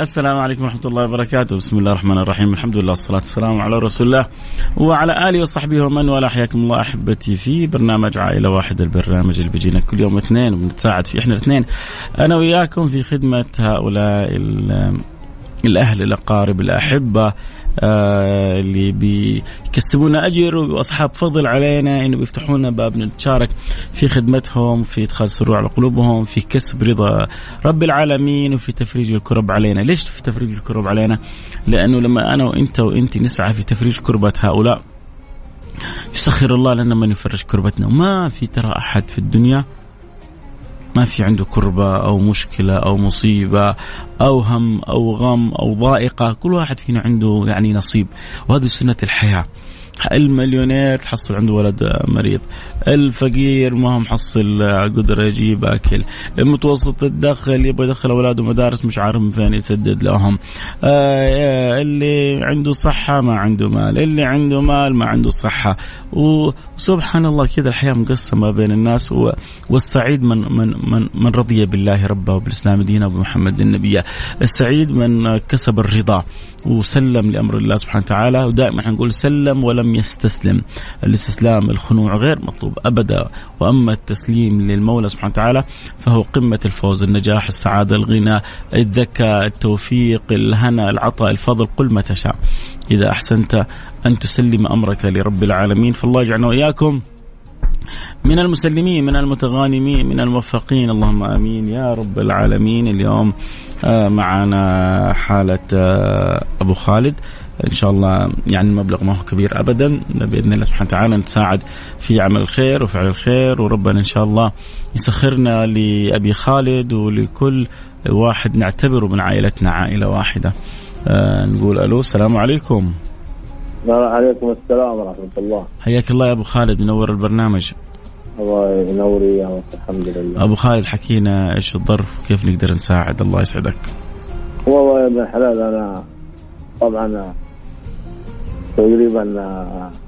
السلام عليكم ورحمة الله وبركاته. بسم الله الرحمن الرحيم. الحمد لله والصلاة والسلام على رسول الله وعلى آله وصحبه ومن والاه. حياكم الله أحبتي في برنامج عائلة واحدة البرنامج اللي بيجينا كل يوم اثنين وبنتساعد فيه إحنا الاثنين أنا وياكم في خدمة هؤلاء الأهل الأقارب الأحبة آه اللي بيكسبونا أجر وأصحاب فضل علينا إنه بيفتحوا لنا باب نتشارك في خدمتهم في إدخال سرور على قلوبهم في كسب رضا رب العالمين وفي تفريج الكرب علينا. ليش في تفريج الكرب علينا؟ لأنه لما أنا وإنت وإنت نسعى في تفريج كربة هؤلاء يسخر الله لنا من يفرج كربتنا. وما في ترى أحد في الدنيا ما في عنده كربة أو مشكلة أو مصيبة أو هم أو غم أو ضائقة كل واحد فينا عنده يعني نصيب وهذه سنة الحياة. المليونير تحصل عنده ولد مريض. الفقير ما هو محصل قدرة يجيب أكل. المتوسط الدخل يبغى يدخل أولاده مدارس مش عارف من فين يسدد لهم. آه اللي عنده صحة ما عنده مال. اللي عنده مال ما عنده صحة. وسبحان الله كذا الحياة مقسمة بين الناس. والسعيد من من من من رضي بالله ربه وبالإسلام دينا وبمحمد النبي. السعيد من كسب الرضا. وسلم لأمر الله سبحانه وتعالى. ودائما نقول سلم ولم يستسلم. الاستسلام الخنوع غير مطلوب أبدا. وأما التسليم للمولى سبحانه وتعالى فهو قمة الفوز النجاح السعادة الغنى الذكاء التوفيق الهنا العطاء الفضل قل ما تشاء. إذا أحسنت أن تسلم أمرك لرب العالمين. فالله يجعلنا وإياكم من المسلمين من المتغانمين من الموفقين. اللهم آمين. يا رب العالمين. اليوم آه، معنا حالة آه، أبو خالد. إن شاء الله يعني المبلغ ما هو كبير ابدا بإذن الله سبحانه وتعالى نتساعد في عمل الخير وفعل الخير وربنا إن شاء الله يسخرنا لأبي خالد ولكل واحد نعتبره من عائلتنا عائلة واحدة. آه نقول ألو السلام عليكم. وعليكم السلام ورحمة الله. حياك الله يا أبو خالد منور البرنامج. الله ينور الحمد لله أبو خالد حكينا إيش الظرف وكيف نقدر نساعد الله يسعدك والله يا ابن الحلال أنا طبعا تقريبا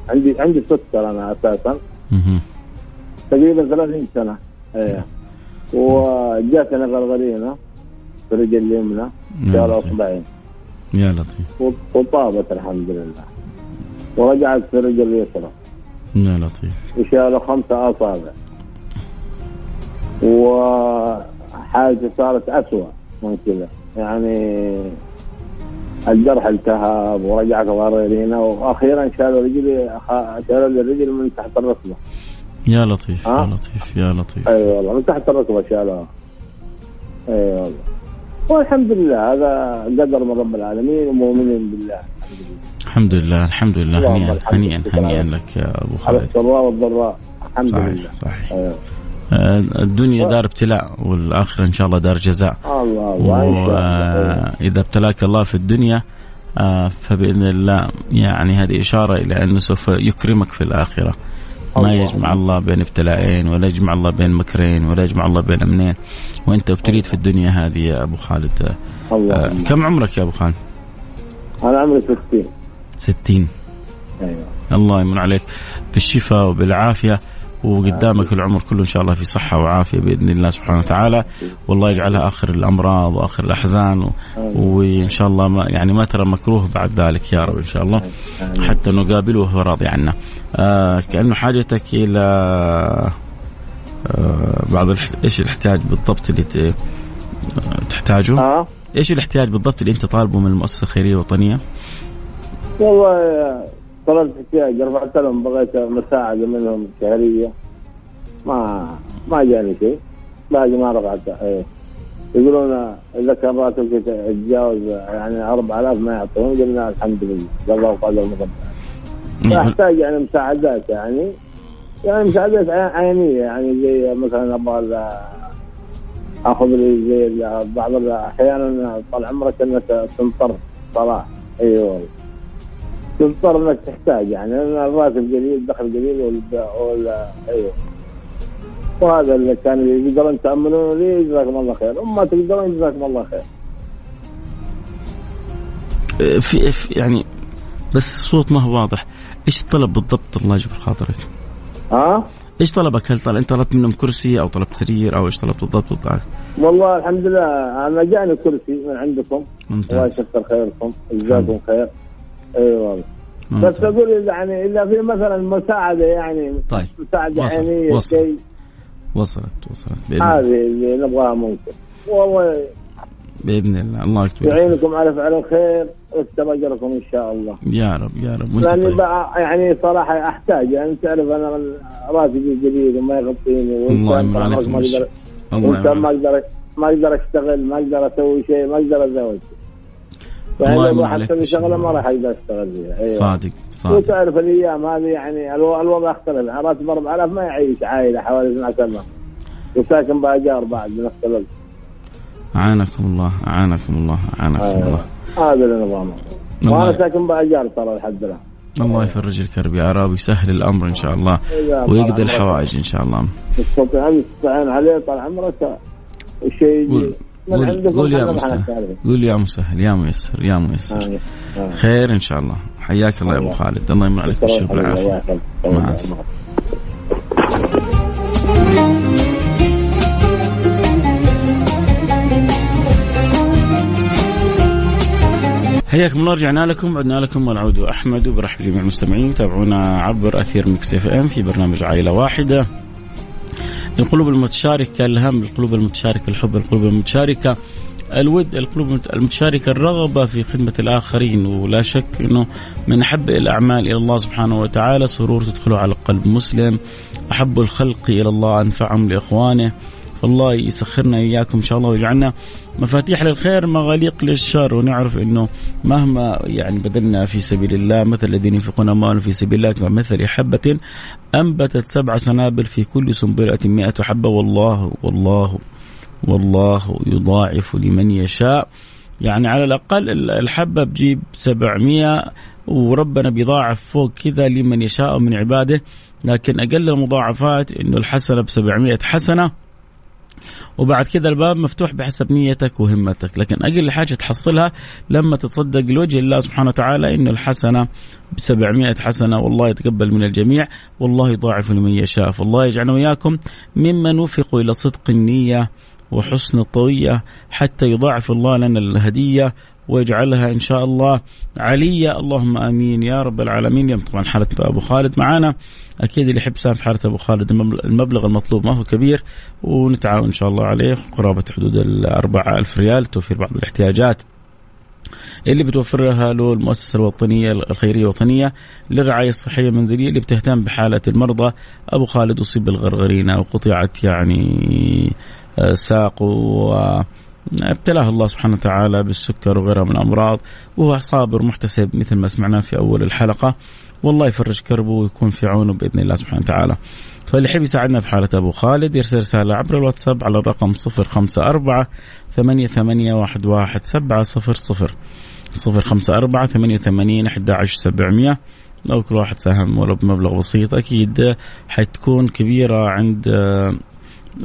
عندي عندي سكر أنا أساسا. تقريبا 30 سنة. إيه. وجاتني غرغرينه في رجل اليمنى شهر اصبعين يا لطيف. وطابت الحمد لله. ورجعت في رجل اليسرى. يا لطيف. وشالوا خمسة أصابع. وحالتي صارت أسوأ من كذا يعني الجرح التهب ورجع غريرينا وأخيرا شالوا رجلي شالوا لي الرجل من تحت الركبة. يا لطيف يا لطيف يا لطيف. أي أيوة والله من تحت الركبة شالوها أي أيوة والله. والحمد لله هذا قدر من رب العالمين ومؤمنين بالله. الحمد لله الحمد لله. هنيئا هنيئا هنيئا لك يا أبو خالد. السراء والضراء. الحمد صحيح لله. صحيح. أيوه. الدنيا دار ابتلاء والآخرة إن شاء الله دار جزاء. الله وإذا ابتلاك الله في الدنيا آه، فبإذن الله يعني هذه إشارة إلى أنه سوف يكرمك في الآخرة. ما يجمع الله بين ابتلاءين ولا يجمع الله بين مكرين ولا يجمع الله بين أمنين وأنت ابتليت في الدنيا هذه يا أبو خالد. الله. آه كم عمرك يا أبو خالد؟ أنا عمري 60 60 أيوه. الله يمن عليك. بالشفاء وبالعافية. وقدامك العمر كله إن شاء الله في صحة وعافية بإذن الله سبحانه وتعالى والله يجعلها آخر الأمراض وآخر الأحزان و... وإن شاء الله ما يعني ما ترى مكروه بعد ذلك يا رب إن شااء الله حتى نقابله وهو راضي عنا آه كأنه حاجتك إلى آه بعض إيش الاحتياج بالضبط اللي ت... تحتاجه؟ آه. إيش الاحتياج بالضبط اللي أنت طالبه من المؤسسة الخيرية الوطنية؟ والله طلبت احتياج رفعت لهم بغيت مساعدة منهم شهرية. ما ما جاني شيء. باقي ما رفعت إيه. يقولون إذا كان راتبك يتجاوز يعني 4000 ما يعطون. قلنا الحمد لله. الله قدر مقدر أحتاج يعني مساعدات يعني. يعني مساعدات عينية يعني زي مثلا أبغى أخذ لي زي بعض أحيانا طال عمرك إنك تنطر. صلاه اي أيوة. والله تضطر انك تحتاج يعني لأن الراتب قليل الدخل قليل وال أيوه. وهذا اللي كان يقدرون تامنون لي جزاكم الله خير. وما تقدرون جزاكم الله خير. في, في يعني بس الصوت ما هو واضح. إيش الطلب بالضبط؟ الله يجبر خاطرك. ها؟ إيش طلبك؟ هل طلب أنت طلبت منهم كرسي أو طلبت سرير أو إيش طلبت بالضبط بالضبط؟ والله الحمد لله أنا جاني كرسي من عندكم. ممتاز. الله يكثر خيركم جزاكم خير. اي والله. بس أقول يعني اذا في مثلا مساعدة يعني طيب مساعدة وصل. عينية وصل. شيء. وصلت وصلت هذه اللي نبغاها ممكن. والله بإذن الله. الله يكتب يعينكم على فعل الخير ويكتب اجركم إن شاء الله. يا رب يا رب. لأني طيب. يعني صراحة أحتاج يعني تعرف أنا راتبي جديد وما يغطيني الله ما أقدر ما أقدر ما أقدر أشتغل ما أقدر أسوي شيء ما أقدر أتزوج. يعني الواحد يسوي شغلة؟ ما راح يقدر يشتغل فيها. أيوة. صادق صادق. وتعرف الأيام هذه يعني الوضع اختلف. راتب 4000 ما يعيش عائلة حوالي 12 وساكن باجار بعد بنفس الوقت أعانكم الله أعانكم الله أعانكم آه. الله. هذا اللي نظامه وأنا ساكن باجار ترى لحد الآن. الله يفرج الكرب يا رب ويسهل الأمر إن شاء الله. ويقضي الحوائج إن شاء الله. تستطيع تستعين عليه طال عمرك. الشيء قول, قول يا مسهل. قول يا مسهل يا ميسر يا ميسر. آه. آه. خير إن شاء الله. حياك الله يا أبو خالد. الله يمن عليك بالشر والعافية. مع حياكم الله. رجعنا لكم عدنا لكم والعود أحمد. وبرحب جميع المستمعين. تابعونا عبر أثير Mix FM في برنامج عائلة واحدة. القلوب المتشاركة الهم القلوب المتشاركة الحب القلوب المتشاركة الود القلوب المتشاركة الرغبة في خدمة الآخرين. ولا شك أنه من أحب الأعمال إلى الله سبحانه وتعالى سرور تدخله على قلب مسلم. أحب الخلق إلى الله أنفعهم لإخوانه. فالله يسخرنا إياكم إن شاء الله ويجعلنا مفاتيح للخير مغاليق للشر. ونعرف إنه مهما يعني بذلنا في سبيل الله مثل الذين ينفقون اموالهم في سبيل الله كمثل حبة أنبتت سبع سنابل في كل سنبلة مئة حبة. والله والله والله يضاعف لمن يشاء. يعني على الأقل الحبة بجيب سبعمية وربنا بيضاعف فوق كذا لمن يشاء من عباده. لكن أقل المضاعفات أنه الحسنة بسبعمية حسنة. وبعد كذا الباب مفتوح بحسب نيتك وهمتك. لكن أقل حاجة تحصلها لما تتصدق لوجه الله سبحانه وتعالى إنه الحسنة ب 700 حسنة والله يتقبل من الجميع والله يضاعف لمن يشاء. فالله يجعلنا وإياكم ممن وفقوا إلى صدق النية وحسن الطوية حتى يضاعف الله لنا الهدية ويجعلها إن شاء الله عليا. اللهم آمين. يا رب العالمين. اليوم طبعا حالة أبو خالد معانا. أكيد اللي يحب سام في حالة أبو خالد المبلغ المطلوب ما هو كبير ونتعاون إن شاء الله عليه. قرابة حدود ال 4000 ريال توفير بعض الاحتياجات اللي بتوفرها له المؤسسة الوطنية الخيرية الوطنية للرعاية الصحية المنزلية اللي بتهتم بحالة المرضى. أبو خالد أصيب بالغرغرينة وقطعت يعني آه، ساقه ابتلاه الله سبحانه وتعالى بالسكر وغيرها من الأمراض وهو صابر محتسب مثل ما سمعنا في أول الحلقة. والله يفرج كربه ويكون في عونه بإذن الله سبحانه وتعالى. فاللي يحب يساعدنا في حالة أبو خالد يرسل رسالة عبر الواتساب على الرقم 054 ثمانية ثمانية واحد واحد سبعة صفر صفر. صفر خمسة أربعة ثمانية ثمانين أحد عشر سبعمية. لو كل واحد ساهم ولو بمبلغ بسيط أكيد حتكون كبيرة عند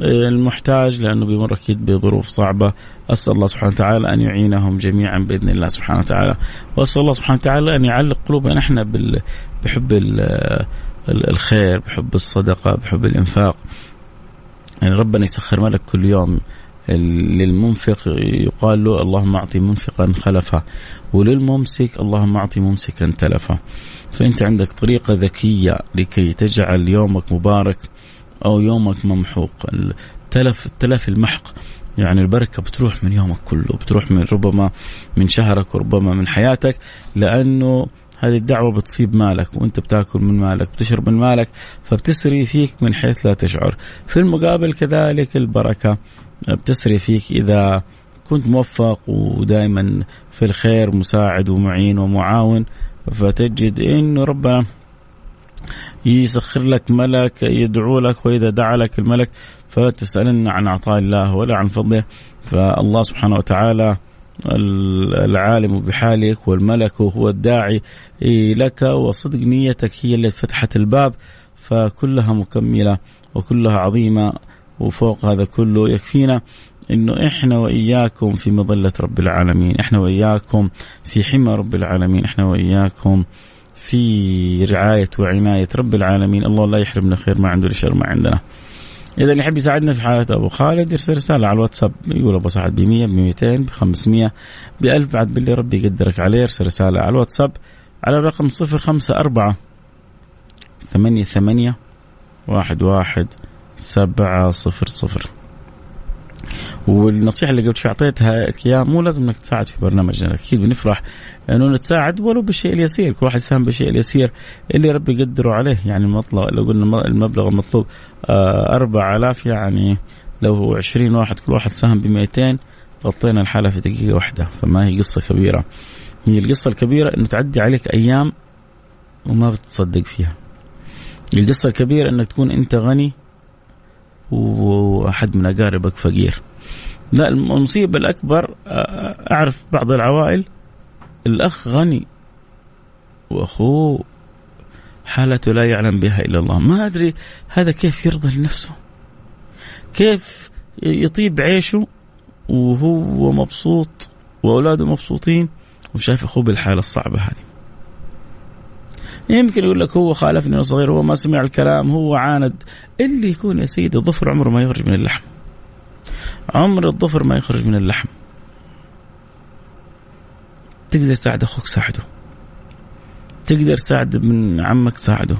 المحتاج لأنه بيمر أكيد بظروف صعبة. أسأل الله سبحانه وتعالى أن يعينهم جميعا بإذن الله سبحانه وتعالى. وأسأل الله سبحانه وتعالى أن يعلق قلوبنا إحنا بحب الخير بحب الصدقة بحب الإنفاق. يعني ربنا يسخر ملك كل يوم للمنفق. يقال له اللهم أعطي منفقا خلفا وللممسك اللهم أعطي ممسكا تلفا فأنت عندك طريقة ذكية لكي تجعل يومك مبارك. أو يومك ممحوق. التلف التلف المحق. يعني البركة بتروح من يومك كله بتروح من ربما من شهرك وربما من حياتك لأنه هذه الدعوة بتصيب مالك وأنت بتأكل من مالك بتشرب من مالك فبتسري فيك من حيث لا تشعر. في المقابل كذلك البركة بتسري فيك إذا كنت موفق ودائما في الخير مساعد ومعين ومعاون فتجد إنه ربنا يسخر لك ملك يدعو لك وإذا دعا لك الملك فلا تسألن عن عطاء الله ولا عن فضله. فالله سبحانه وتعالى العالم بحالك والملك هو الداعي لك وصدق نيتك هي اللي فتحت الباب فكلها مكملة وكلها عظيمة وفوق هذا كله يكفينا إنه إحنا وإياكم في مظلة رب العالمين، إحنا وإياكم في حمى رب العالمين، إحنا وإياكم في رعاية وعناية رب العالمين، الله لا يحرمنا خير ما عنده لشر ما عندنا. إذا اللي يحب يساعدنا في حالة أبو خالد يرسل رسالة على الواتساب. يقول أبو سعد ب 100 ب 200 ب 500 ب 1000 بعد باللي ربي يقدرك عليه يرسل رسالة على الواتساب على الرقم 054 ثمانية ثمانية واحد واحد سبعة صفر صفر. والنصيحة اللي قبل شوي أعطيتها اياها مو لازم إنك تساعد في برنامجنا أكيد بنفرح إنه نتساعد ولو بالشيء اليسير كل واحد يساهم بالشيء اليسير اللي ربي يقدره عليه. يعني المطلب لو قلنا المبلغ المطلوب آه 4000 يعني لو هو 20 واحد كل واحد ساهم ب 200 غطينا الحالة في دقيقة واحدة. فما هي قصة كبيرة. هي القصة الكبيرة إنه تعدي عليك أيام وما بتتصدق فيها. القصة الكبيرة إنك تكون أنت غني وأحد من أقاربك فقير. لا المصيبة الأكبر أعرف بعض العوائل. الأخ غني وأخوه حالته لا يعلم بها إلا الله. ما أدري هذا كيف يرضى لنفسه كيف يطيب عيشه وهو مبسوط وأولاده مبسوطين وشايف أخوه بالحالة الصعبة هذه. يمكن يقول لك هو خالفني وأنا صغير هو ما سمع الكلام هو عاند. اللي يكون يا سيدي الظفر عمره ما يخرج من اللحم. عمر الظفر ما يخرج من اللحم. تقدر تساعد أخوك ساعده. تقدر تساعد من عمك ساعده.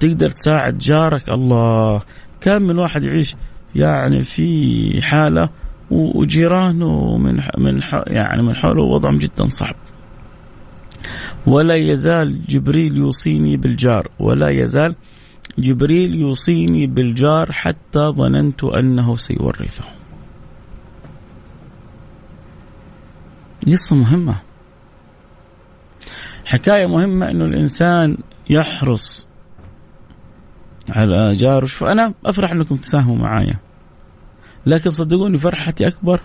تقدر تساعد جارك الله. كم من واحد يعيش يعني في حالة وجيرانه من من يعني من حوله وضعهم جدا صعب. ولا يزال جبريل يوصيني بالجار. ولا يزال جبريل يوصيني بالجار حتى ظننت أنه سيورثه. قصة مهمة. حكاية مهمة أنه الإنسان يحرص على جاره فأنا أفرح أنكم تساهموا معايا. لكن صدقوني فرحتي أكبر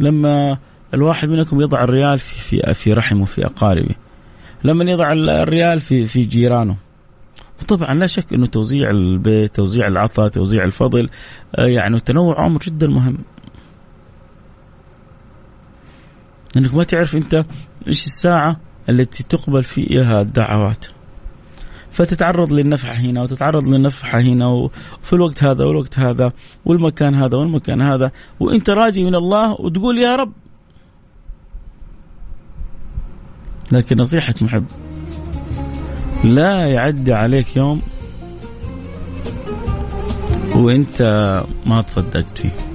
لما الواحد منكم يضع الريال في في في رحمه في أقاربه. لما يضع الريال في في جيرانه. وطبعا لا شك إنه توزيع البيت توزيع العطاء توزيع الفضل آه، يعني التنوع أمر جدا مهم. لأنك ما تعرف أنت إيش الساعة التي تقبل فيها الدعوات. فتتعرض للنفحة هنا وتتعرض للنفحة هنا وفي الوقت هذا والوقت هذا والمكان هذا والمكان هذا. وأنت راجي من الله وتقول يا رب. لكن نصيحة محب لا يعدي عليك يوم وأنت ما تصدقت فيه.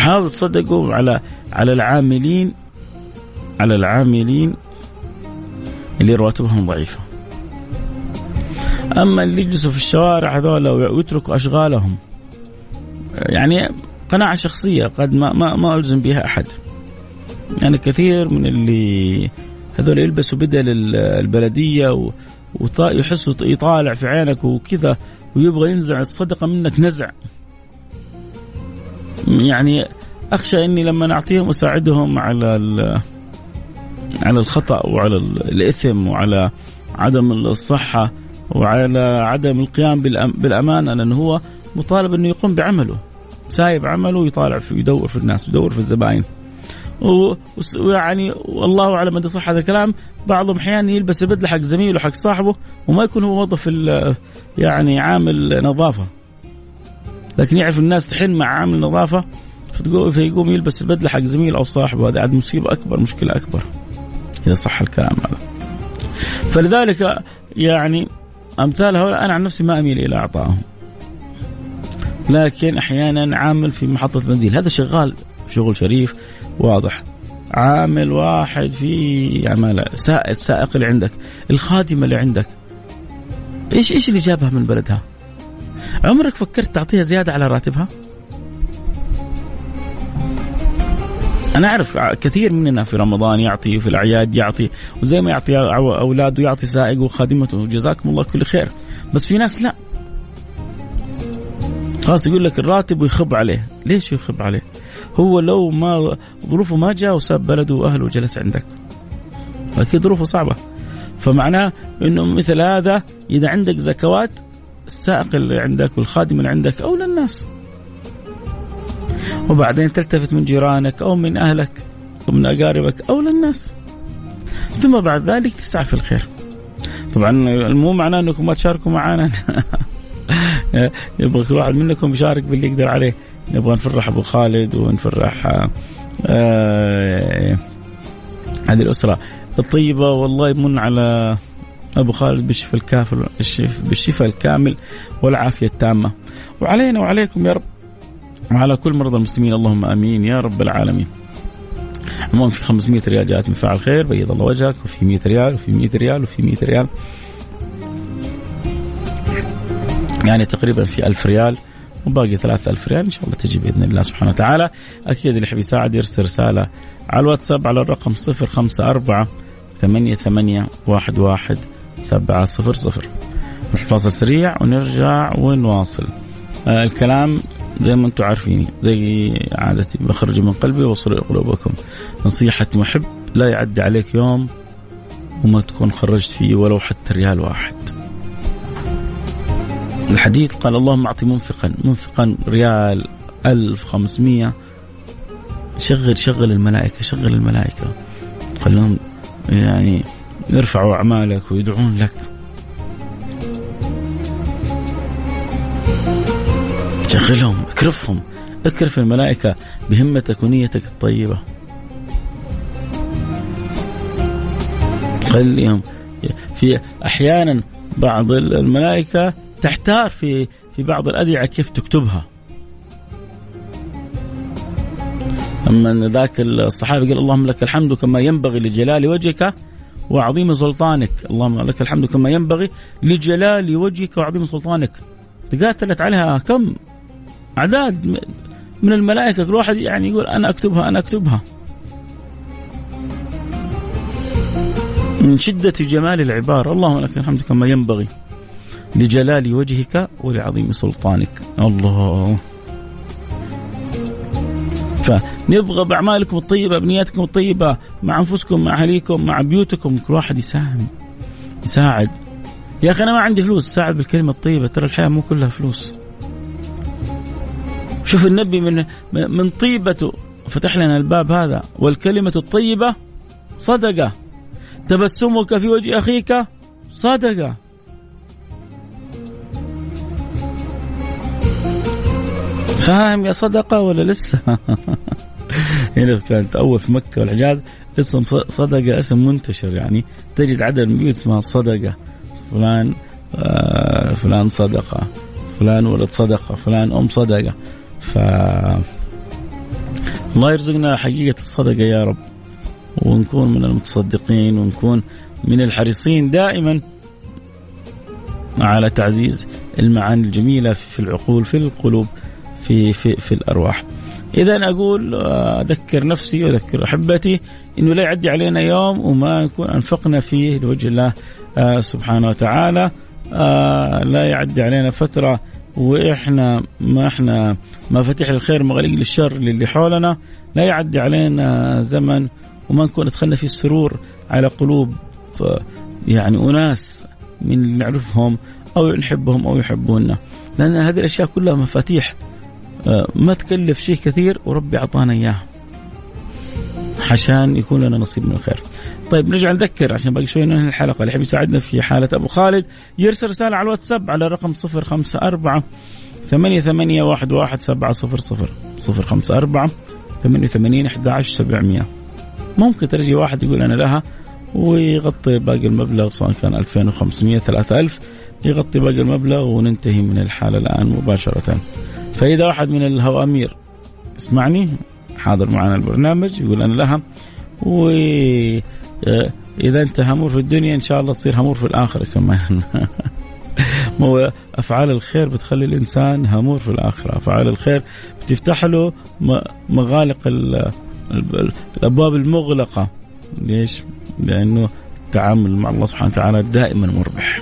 وحاولوا تصدقوا على على العاملين على العاملين اللي رواتبهم ضعيفة. أما اللي يجلسوا في الشوارع هذول ويتركوا أشغالهم يعني قناعة شخصية قد ما ما, ما ألزم بها أحد. يعني كثير من اللي هذول يلبسوا بدل البلدية ويحسوا يطالع في عينك وكذا ويبغى ينزع الصدقة منك نزع. يعني أخشى إني لما اعطيهم أساعدهم على على الخطأ وعلى الإثم وعلى عدم الصحة وعلى عدم القيام بالامانه لأنه هو مطالب إنه يقوم بعمله. سايب عمله ويطالع في يدور في الناس يدور في الزباين. ويعني والله أعلم مدى صحه هذا الكلام. بعضهم أحيانا يلبس البدله حق زميله حق صاحبه وما يكون هو موظف يعني عامل نظافة. لكن يعرف الناس تحن مع عامل نظافة فيقوم يلبس البدلة حق زميل أو صاحبه. هذا عاد مصيبة أكبر مشكلة أكبر إذا صح الكلام هذا. فلذلك يعني أمثال هؤلاء أنا عن نفسي ما أميل إلى أعطائهم. لكن أحيانا عامل في محطة بنزين. هذا شغال شغل شريف واضح. عامل واحد في عمالة سائق السائق اللي عندك الخادمة اللي عندك. إيش إيش اللي جابها من بلدها؟ عمرك فكرت تعطيها زيادة على راتبها؟ أنا أعرف كثير مننا في رمضان يعطي وفي الأعياد يعطي وزي ما يعطي أولاده يعطي سائق وخادمته جزاكم الله كل خير. بس في ناس لا. خلاص يقول لك الراتب ويخب عليه. ليش يخب عليه؟ هو لو ما ظروفه ما جاء وساب بلده وأهله وجلس عندك. أكيد ظروفه صعبة. فمعناه إنه مثل هذا إذا عندك زكوات السائق اللي عندك والخادم اللي عندك اولى الناس وبعدين تلتفت من جيرانك أو من أهلك ومن أقاربك اولى الناس ثم بعد ذلك تسعى في الخير. طبعا مو معناه أنكم ما تشاركوا معنا يبغى كل واحد منكم يشارك باللي يقدر عليه. نبغى نفرح أبو خالد ونفرح آه, آه، هذه الأسرة الطيبة. والله يمن على أبو خالد بالشفاء الكافل بالشفاء الكامل والعافية التامة. وعلينا وعليكم يا رب وعلى كل مرضى المسلمين اللهم آمين يا رب العالمين. عموما في 500 ريال جاءت من فاعل خير بيض الله وجهك وفي 100 ريال وفي 100 ريال وفي 100 ريال. يعني تقريبا في ألف ريال وباقي ثلاثة ألف ريال إن شاء الله تجي بإذن الله سبحانه وتعالى. أكيد اللي يحب يساعد يرسل رسالة على الواتساب على الرقم صفر خمسة أربعة ثمانية ثمانية واحد واحد سبعة صفر صفر. نروح فاصل سريع ونرجع ونواصل. آه الكلام زي ما أنتم عارفيني زي عادتي بخرج من قلبي وصل قلوبكم. نصيحة محب لا يعدي عليك يوم وما تكون خرجت فيه ولو حتى ريال واحد. الحديث قال اللهم أعطي منفقا منفقا ريال 1500 شغل شغل الملائكة شغل الملائكة. خلهم يعني يرفعوا أعمالك ويدعون لك. شغلهم اكرفهم اكرف الملائكة بهمتك ونيتك الطيبة. خليهم في أحيانا بعض الملائكة تحتار في في بعض الأدعية كيف تكتبها. أما ذاك الصحابي قال اللهم لك الحمد كما ينبغي لجلال وجهك وعظيم سلطانك. اللهم لك الحمد كما ينبغي لجلال وجهك وعظيم سلطانك. تقاتلت عليها كم؟ أعداد من الملائكة. كل واحد يعني يقول أنا أكتبها أنا أكتبها. من شدة جمال العبارة اللهم لك الحمد كما ينبغي لجلال وجهك ولعظيم سلطانك. الله. فنبغى بأعمالكم الطيبة بنياتكم الطيبة مع أنفسكم مع أهليكم مع بيوتكم. كل واحد يساهم يساعد. يا أخي أنا ما عندي فلوس ساعد بالكلمة الطيبة. ترى الحياة مو كلها فلوس. شوف النبي من من طيبته فتح لنا الباب هذا. والكلمة الطيبة صدقة. تبسمك في وجه أخيك صدقة. فاهم يا صدقة ولا لسه؟ هنا كانت أول في مكة والحجاز. اسم صدقة اسم منتشر يعني. تجد عدد من البيوت اسمها صدقة. فلان آه فلان صدقة. فلان ولد صدقة. فلان أم صدقة. ف الله يرزقنا حقيقة الصدقة يا رب. ونكون من المتصدقين ونكون من الحريصين دائما على تعزيز المعاني الجميلة في العقول في القلوب. في في في الأرواح. إذا أقول آه، أذكر نفسي وأذكر أحبتي إنه لا يعدي علينا يوم وما نكون أنفقنا فيه لوجه الله آه، سبحانه وتعالى. آه، لا يعدي علينا فترة وإحنا ما إحنا مفاتيح الخير مغاليق للشر للي حولنا. لا يعدي علينا زمن وما نكون ادخلنا في السرور على قلوب يعني أناس من اللي نعرفهم أو نحبهم أو يحبوننا لأن هذه الأشياء كلها مفاتيح. ما تكلف شيء كثير وربي أعطانا اياه عشان يكون لنا نصيب من الخير. طيب نرجع نذكر عشان باقي شوي ننهي الحلقة. اللي يحب يساعدنا في حالة أبو خالد يرسل رسالة على الواتساب على رقم 054 ثمانية ثمانية واحد واحد سبعة صفر صفر. صفر خمسة أربعة ثمانية وثمانين أحد عشر سبعمية. ممكن ترجي واحد يقول أنا لها ويغطي باقي المبلغ سواء كان 2500 3000 يغطي باقي المبلغ وننتهي من الحالة الآن مباشرة. فإذا واحد من الهوامير اسمعني حاضر معنا البرنامج يقول أنا لها و آه، إذا أنت همور في الدنيا إن شاء الله تصير همور في الآخرة كمان هو أفعال الخير بتخلي الإنسان همور في الآخرة، أفعال الخير بتفتح له مغالق الأبواب المغلقة. ليش؟ لأنه التعامل مع الله سبحانه وتعالى دائما مربح.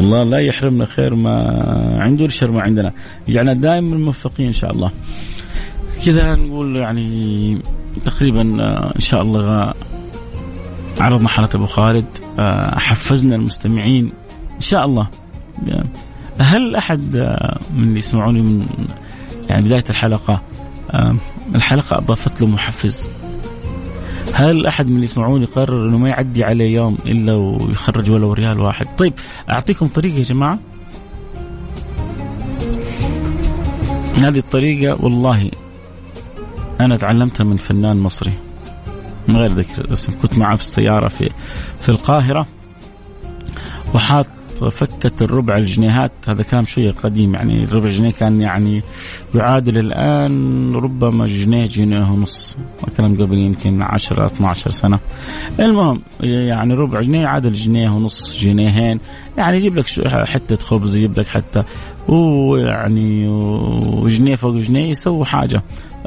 فالله لا يحرمنا خير ما عنده الشر ما عندنا. يعني دائما موفقين إن شاء الله. كذا نقول يعني تقريبا آه، إن شاء الله عرضنا حالة أبو خالد آه، حفزنا المستمعين. إن شاء الله. هل أحد آه، من اللي يسمعوني من يعني بداية الحلقة الحلقة أضافت له محفز؟ هل أحد من اللي يسمعوني قرر إنه ما يعدي عليه يوم إلا ويخرج ولو ريال واحد؟ طيب أعطيكم طريقة يا جماعة. هذه الطريقة والله أنا تعلمتها من فنان مصري من غير ذكر اسم كنت معه في السيارة في في القاهرة وحاط فكت الربع الجنيهات. هذا كلام شوية قديم يعني. الربع جنيه كان يعني يعادل الآن ربما جنيه جنيه ونص. الكلام قبل يمكن 10 12 سنة. المهم يعني ربع جنيه يعادل جنيه ونص جنيهين. يعني يجيب لك حتة خبز يجيب لك حتى ويعني وجنيه فوق جنيه يسوي حاجة.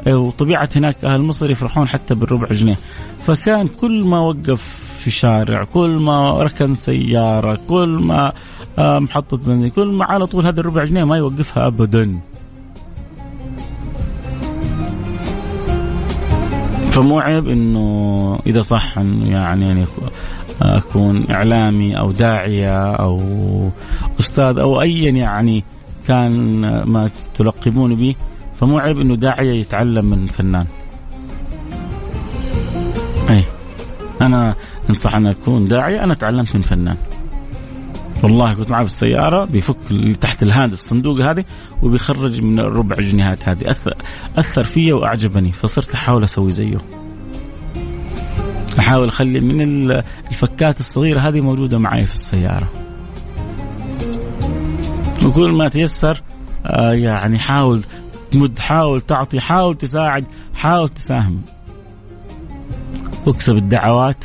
وطبيعة هناك أهل مصر يفرحون حتى بالربع جنيه. فكان كل ما وقف في شارع كل ما ركن سيارة كل ما آه، محطة بنزين كل ما على طول هذا الربع جنيه ما يوقفها أبدا فمو عيب إنه إذا صح يعني, يعني أكون إعلامي أو داعية أو أستاذ أو ايا يعني كان ما تلقبوني به فمو عيب إنه داعية يتعلم من فنان. أي أنا انصح أن أكون داعية أنا تعلمت من فنان. والله كنت معه في السيارة بيفك اللي تحت الهاند الصندوق هذه وبيخرج من الربع جنيهات هذه اثر أثر فيا وأعجبني فصرت أحاول أسوي زيه. أحاول أخلي من الفكات الصغيرة هذه موجودة معي في السيارة. وكل ما تيسر آه، يعني حاول تمد حاول تعطي حاول تساعد حاول تساهم واكسب الدعوات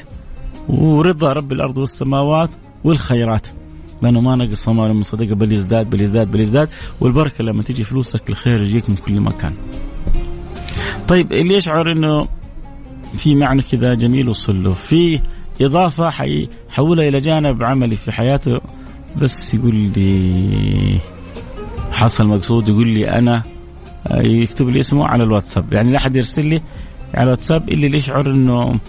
ورضا رب الأرض والسماوات والخيرات. لأنه ما نقص مال من صدقه بل يزداد بل يزداد بل يزداد. والبركة لما تجي فلوسك الخير يجيك من كل مكان. طيب اللي يشعر إنه في معنى كذا جميل وصل له في إضافة حيحولها إلى جانب عملي في حياته. بس يقول لي حصل مقصود يقول لي أنا يكتب لي اسمه على الواتساب. يعني لا أحد يرسل لي على الواتساب إلا اللي يشعر إنه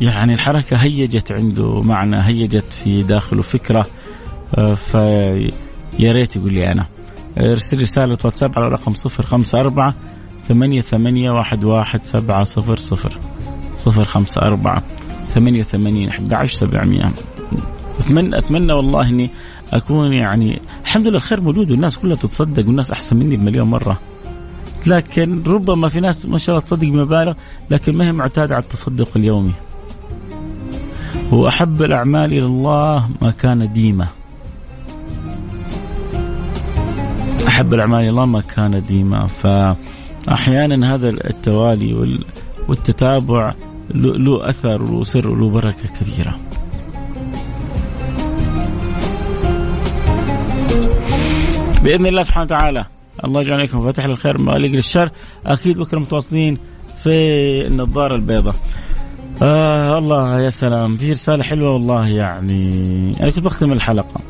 يعني الحركة هيجت عنده معنى هيجت في داخله فكرة. آه، فيا ريت يقول لي أنا. ارسل رسالة واتساب على رقم 054 ثمانية ثمانية واحد واحد سبعة صفر صفر. صفر خمسة أربعة ثمانية وثمانين أحد عشر سبعمية. أتمنى أتمنى والله إني أكون يعني الحمد لله الخير موجود والناس كلها بتتصدق والناس أحسن مني بمليون مرة. لكن ربما في ناس ما شاء الله تصدق بمبالغ لكن ما هي معتادة على التصدق اليومي. وأحب الأعمال إلى الله ما كان ديمه. أحب الأعمال إلى الله ما كان ديمه فأحيانا هذا التوالي والتتابع له أثر وله سر وله بركة كبيرة. بإذن الله سبحانه وتعالى الله يجعل عليكم فاتح للخير مالك للشر أكيد بكرة متواصلين في النظارة البيضاء آه الله يا سلام. في رسالة حلوة والله يعني. أنا كنت بختم الحلقة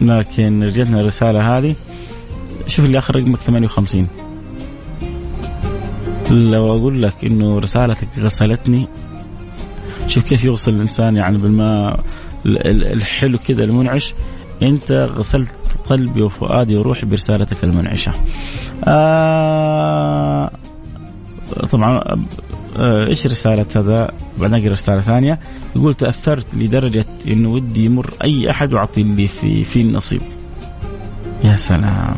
لكن جتنا الرسالة هذه. شوف اللي آخر رقمك 58 لو أقول لك إنه رسالتك غسلتني شوف كيف يوصل الإنسان يعني بالماء الحلو كذا المنعش. أنت غسلت قلبي وفؤادي وروحي برسالتك المنعشة. آه طبعا إيش رسالة هذا؟ بعدين اقرا رسالة ثانية يقول تأثرت لدرجة انه ودي يمر أي أحد وأعطي اللي في في النصيب. يا سلام.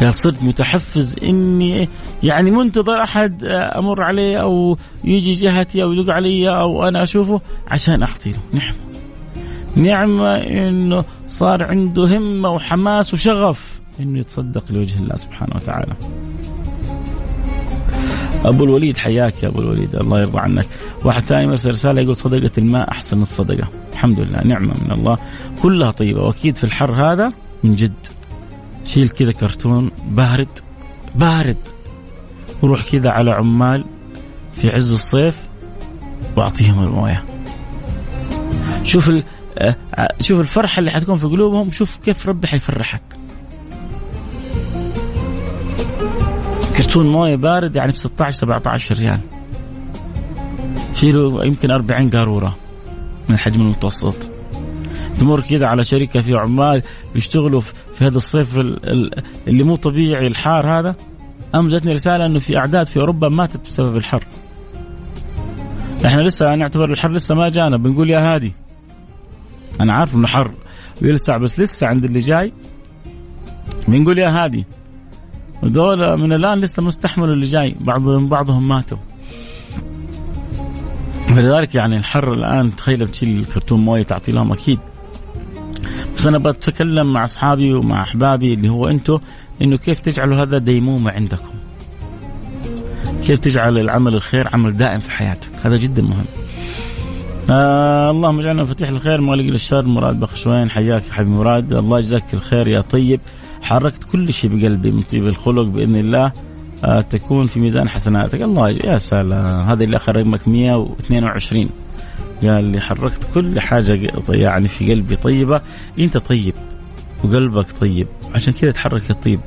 قال صرت متحفز إني يعني منتظر أحد أمر عليه أو يجي جهتي أو يدق علي أو أنا أشوفه عشان اعطي له نعم نعمة إنه صار عنده همة وحماس وشغف إنه يتصدق لوجه الله سبحانه وتعالى. أبو الوليد حياك يا أبو الوليد الله يرضى عنك. واحد ثاني مرسل رسالة يقول صدقة الماء أحسن الصدقة. الحمد لله نعمة من الله. كلها طيبة وأكيد في الحر هذا من جد. شيل كذا كرتون بارد بارد. وروح كذا على عمال في عز الصيف وأعطيهم الموية. شوف آه، شوف الفرحة اللي حتكون في قلوبهم شوف كيف ربي حيفرحك. كرتون مويه بارد يعني ب 16 17 ريال. في له يمكن 40 قارورة من الحجم المتوسط. تمر كذا على شركة فيها عمال بيشتغلوا في هذا الصيف اللي مو طبيعي الحار هذا. أم جاتني رسالة أنه في أعداد في أوروبا ماتت بسبب الحر. إحنا لسه نعتبر الحر لسه ما جانا بنقول يا هادي. أنا عارف إنه حر ويلسع بس لسه عند اللي جاي بنقول يا هادي. ودول من الآن لسه مستحملوا اللي جاي. بعضهم بعضهم ماتوا. فلذلك يعني الحر الآن تخيل بتشيل كرتون مويه تعطي لهم أكيد. بس أنا بتكلم مع أصحابي ومع أحبابي اللي هو أنتم إنه كيف تجعلوا هذا ديمومة عندكم؟ كيف تجعل العمل الخير عمل دائم في حياتك؟ هذا جدا مهم. آه اللهم اجعلنا مفاتيح الخير مغلق للشر مراد بخشوين. حياك يا حبيبي مراد. الله يجزاك الخير يا طيب. حركت كل شيء بقلبي من طيب الخلق بإذن الله آه تكون في ميزان حسناتك. الله يا سلام. هذا اللي أخر رقمك 122 قال لي حركت كل حاجة يعني في قلبي طيبة. أنت طيب وقلبك طيب. عشان كذا تحرك الطيب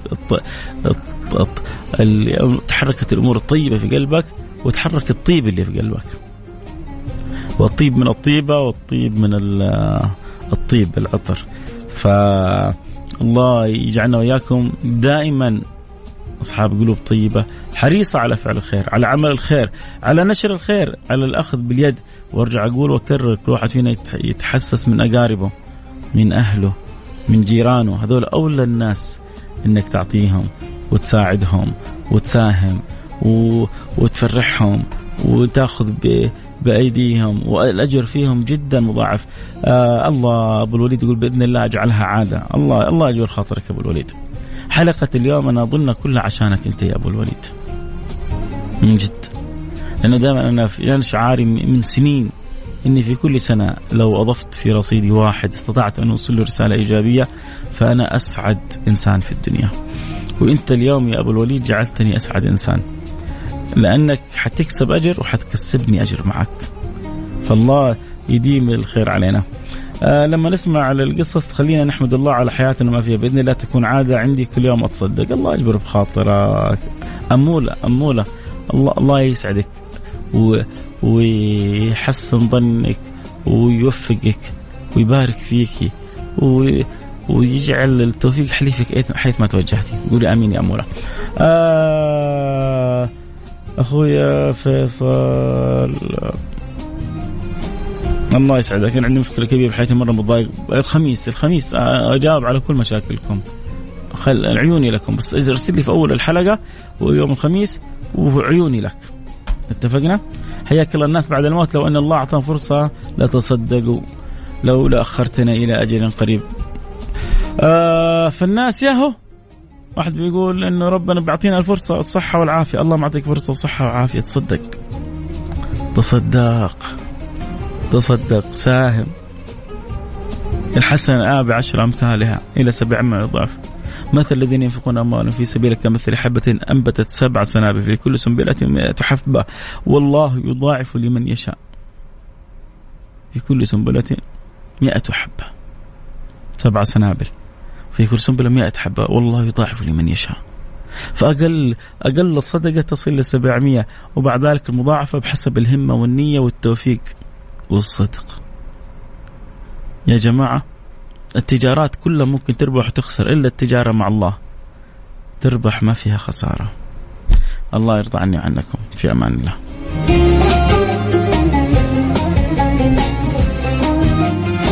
تحركت الأمور الطيبة في قلبك وتحرك الطيب اللي في قلبك. والطيب من الطيبة والطيب من الطيب العطر. ف الله يجعلنا وإياكم دائما أصحاب قلوب طيبة حريصة على فعل الخير على عمل الخير على نشر الخير على الأخذ باليد. وأرجع أقول وأكرر كل واحد فينا يتحسس من أقاربه من أهله من جيرانه. هذول أولى الناس إنك تعطيهم وتساعدهم وتساهم و... وتفرحهم وتأخذ ب... بأيديهم والأجر فيهم جدا مضاعف. آه الله أبو الوليد يقول بإذن الله أجعلها عادة. الله الله يجبر خاطرك أبو الوليد. حلقة اليوم أنا أظن كلها عشانك أنت يا أبو الوليد. من جد. لأنه دائما أنا في شعاري من سنين إني في كل سنة لو أضفت في رصيدي واحد استطعت أن اوصل له رسالة إيجابية فأنا أسعد إنسان في الدنيا. وأنت اليوم يا أبو الوليد جعلتني أسعد إنسان. لأنك حتكسب أجر وحتكسبني أجر معك. فالله يديم الخير علينا. آه لما نسمع على القصص خلينا نحمد الله على حياتنا ما فيها. بإذن الله تكون عادة عندي كل يوم أتصدق. الله يجبر بخاطرك. أمولة أمولة. الله الله يسعدك. و ويحسن ظنك ويوفقك ويبارك فيك و ويجعل التوفيق حليفك حيث ما توجهتي قولي آمين يا اموره آه أخويا فيصل. الله يسعدك كان عندي مشكلة كبيرة في حياتي مرة متضايق. الخميس الخميس اجاوب على كل مشاكلكم. خل عيوني لكم. بس ارسل لي في أول الحلقة ويوم الخميس وعيوني لك. اتفقنا؟ حياك الله الناس بعد الموت. لو أن الله اعطاهم فرصة لتصدقوا لو لاخرتنا إلى أجل قريب. آه فالناس ياهو واحد بيقول انه ربنا بيعطينا الفرصة الصحة والعافية، الله معطيك فرصة وصحة وعافية تصدق. تصدق تصدق ساهم الحسنة آه بعشر أمثالها إلى سبعمائة ضعف مثل الذين ينفقون أموالهم في سبيلك كمثل حبة أنبتت سبع سنابل في كل سنبلة مئة حبة والله يضاعف لمن يشاء. في كل سنبلة مئة حبة. سبع سنابل. في كل سنبلة مئة حبة. والله يضاعف لمن يشاء. فأقل أقل الصدقة تصل ل 700 وبعد ذلك المضاعفة بحسب الهمة والنية والتوفيق والصدق. يا جماعة التجارات كلها ممكن تربح وتخسر إلا التجارة مع الله. تربح ما فيها خسارة. الله يرضى عني وعنكم. في أمان الله.